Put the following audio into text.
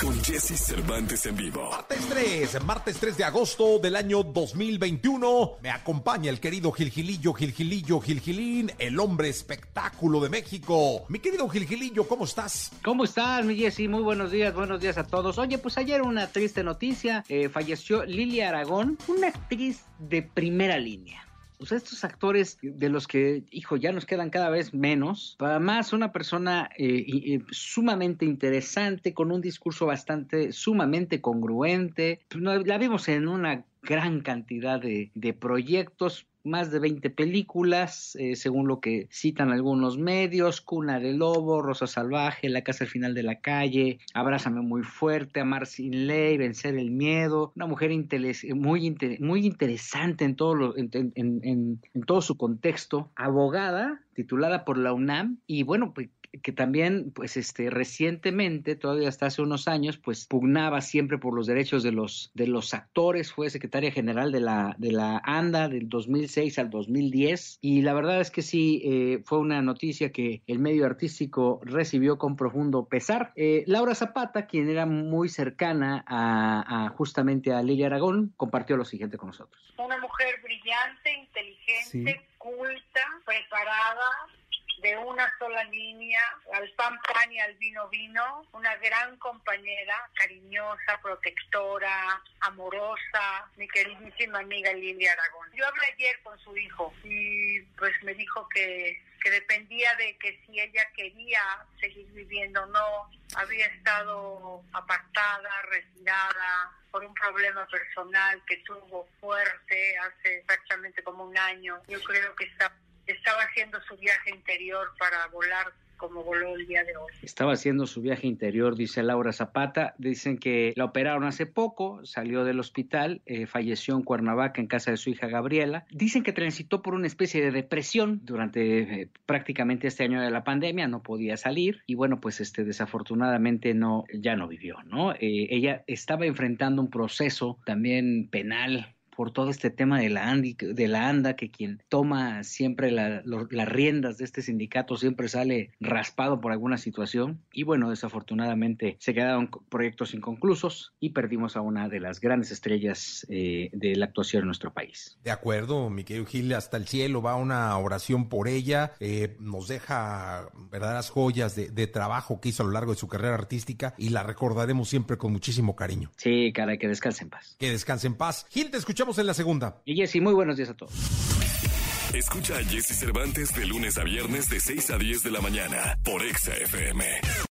con Jesse Cervantes en vivo. Martes 3, martes 3 de agosto del año 2021. Me acompaña el querido Gilgilillo, Gilgilillo, Gilgilín, el hombre espectáculo de México. Mi querido Gilgilillo, ¿cómo estás? ¿Cómo estás, mi Jessy? Muy buenos días, buenos días a todos. Oye, pues ayer una triste noticia. Eh, falleció Lilia Aragón, una actriz de primera línea. Sea, estos actores de los que, hijo, ya nos quedan cada vez menos. Además, una persona eh, y sumamente interesante, con un discurso bastante, sumamente congruente. Pues, La vimos en una gran cantidad de, de proyectos, más de 20 películas, eh, según lo que citan algunos medios, Cuna de Lobo, Rosa Salvaje, La Casa al Final de la Calle, Abrázame muy fuerte, Amar sin ley, Vencer el miedo, una mujer muy, muy interesante en todo, lo- en- en- en- en todo su contexto, abogada, titulada por la UNAM, y bueno, pues que también, pues, este, recientemente, todavía hasta hace unos años, pues, pugnaba siempre por los derechos de los, de los actores, fue secretaria general de la, de la ANDA del 2006 al 2010, y la verdad es que sí, eh, fue una noticia que el medio artístico recibió con profundo pesar. Eh, Laura Zapata, quien era muy cercana a, a justamente a Lilia Aragón, compartió lo siguiente con nosotros. una mujer brillante, inteligente, culta, preparada, de una sola línea, al pan pan y al vino vino, una gran compañera, cariñosa, protectora, amorosa, mi queridísima amiga Lilia Aragón. Yo hablé ayer con su hijo y pues me dijo que, que dependía de que si ella quería seguir viviendo o no, había estado apartada, retirada por un problema personal que tuvo fuerte hace exactamente como un año. Yo creo que está, estaba haciendo su viaje interior para volar como voló el día de hoy. Estaba haciendo su viaje interior, dice Laura Zapata. Dicen que la operaron hace poco, salió del hospital, eh, falleció en Cuernavaca en casa de su hija Gabriela. Dicen que transitó por una especie de depresión durante eh, prácticamente este año de la pandemia, no podía salir y bueno, pues este desafortunadamente no ya no vivió, ¿no? Eh, ella estaba enfrentando un proceso también penal por todo este tema de la, ANDI, de la ANDA, que quien toma siempre la- lo- las riendas de este sindicato siempre sale raspado por alguna situación. Y bueno, desafortunadamente se quedaron proyectos inconclusos y perdimos a una de las grandes estrellas eh, de la actuación en nuestro país. De acuerdo, mi querido Gil, hasta el cielo va una oración por ella. eh, nos deja verdaderas joyas de, de trabajo que hizo a lo largo de su carrera artística y la recordaremos siempre con muchísimo cariño. Sí, caray, que descanse en paz. Que descanse en paz. Gil, te escuchamos en la segunda. Y Jessy, muy buenos días a todos. Escucha a Jesse Cervantes de lunes a viernes de 6 a 10 de la mañana por Exa FM.